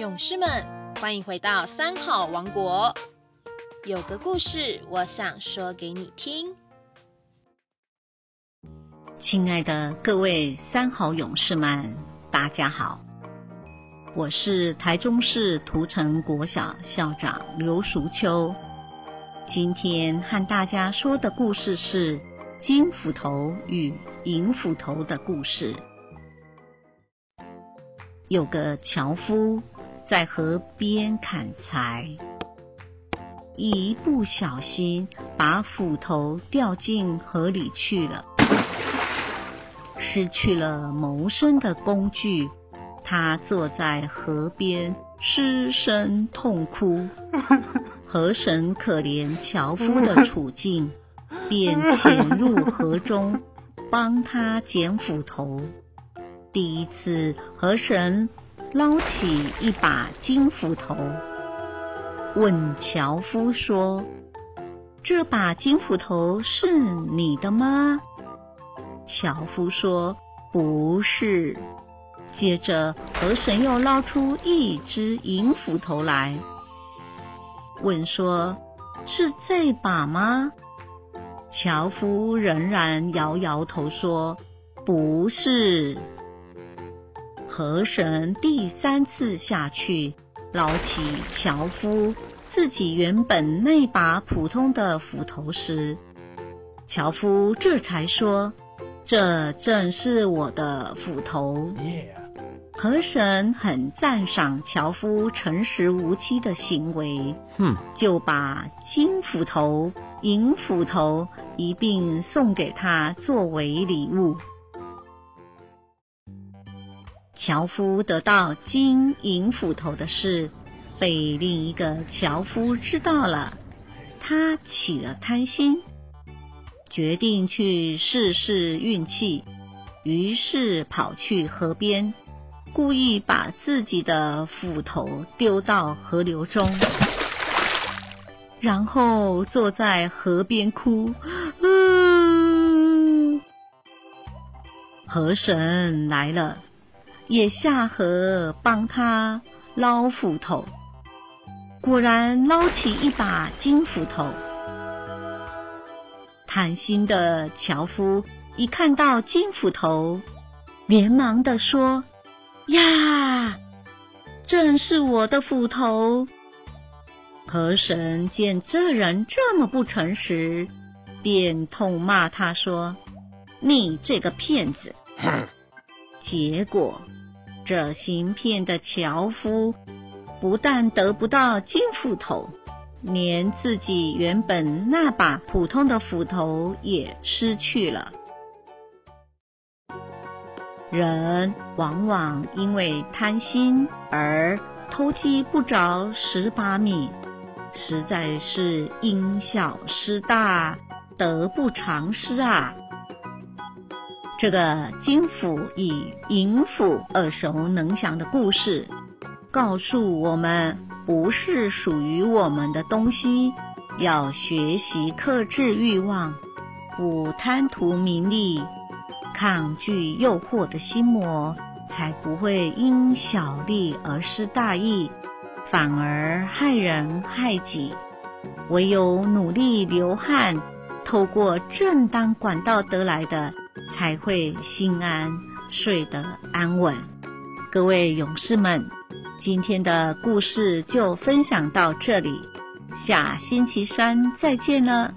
勇士们，欢迎回到三好王国。有个故事，我想说给你听。亲爱的各位三好勇士们，大家好，我是台中市涂城国小校长刘淑秋。今天和大家说的故事是金斧头与银斧头的故事。有个樵夫。在河边砍柴，一不小心把斧头掉进河里去了，失去了谋生的工具。他坐在河边失声痛哭。河神可怜樵夫的处境，便潜入河中帮他捡斧头。第一次，河神。捞起一把金斧头，问樵夫说：“这把金斧头是你的吗？”樵夫说：“不是。”接着，河神又捞出一只银斧头来，问说：“是这把吗？”樵夫仍然摇摇头说：“不是。”河神第三次下去捞起樵夫自己原本那把普通的斧头时，樵夫这才说：“这正是我的斧头。”河神很赞赏樵夫诚实无欺的行为，就把金斧头、银斧头一并送给他作为礼物。樵夫得到金银斧头的事，被另一个樵夫知道了，他起了贪心，决定去试试运气，于是跑去河边，故意把自己的斧头丢到河流中，然后坐在河边哭。嗯河神来了。也下河帮他捞斧头，果然捞起一把金斧头。贪心的樵夫一看到金斧头，连忙的说：“呀，正是我的斧头！”河神见这人这么不诚实，便痛骂他说：“你这个骗子！”结果。这行骗的樵夫不但得不到金斧头，连自己原本那把普通的斧头也失去了。人往往因为贪心而偷鸡不着蚀把米，实在是因小失大，得不偿失啊！这个金斧与银斧耳熟能详的故事，告诉我们，不是属于我们的东西，要学习克制欲望，不贪图名利，抗拒诱惑的心魔，才不会因小利而失大义，反而害人害己。唯有努力流汗，透过正当管道得来的。才会心安，睡得安稳。各位勇士们，今天的故事就分享到这里，下星期三再见了。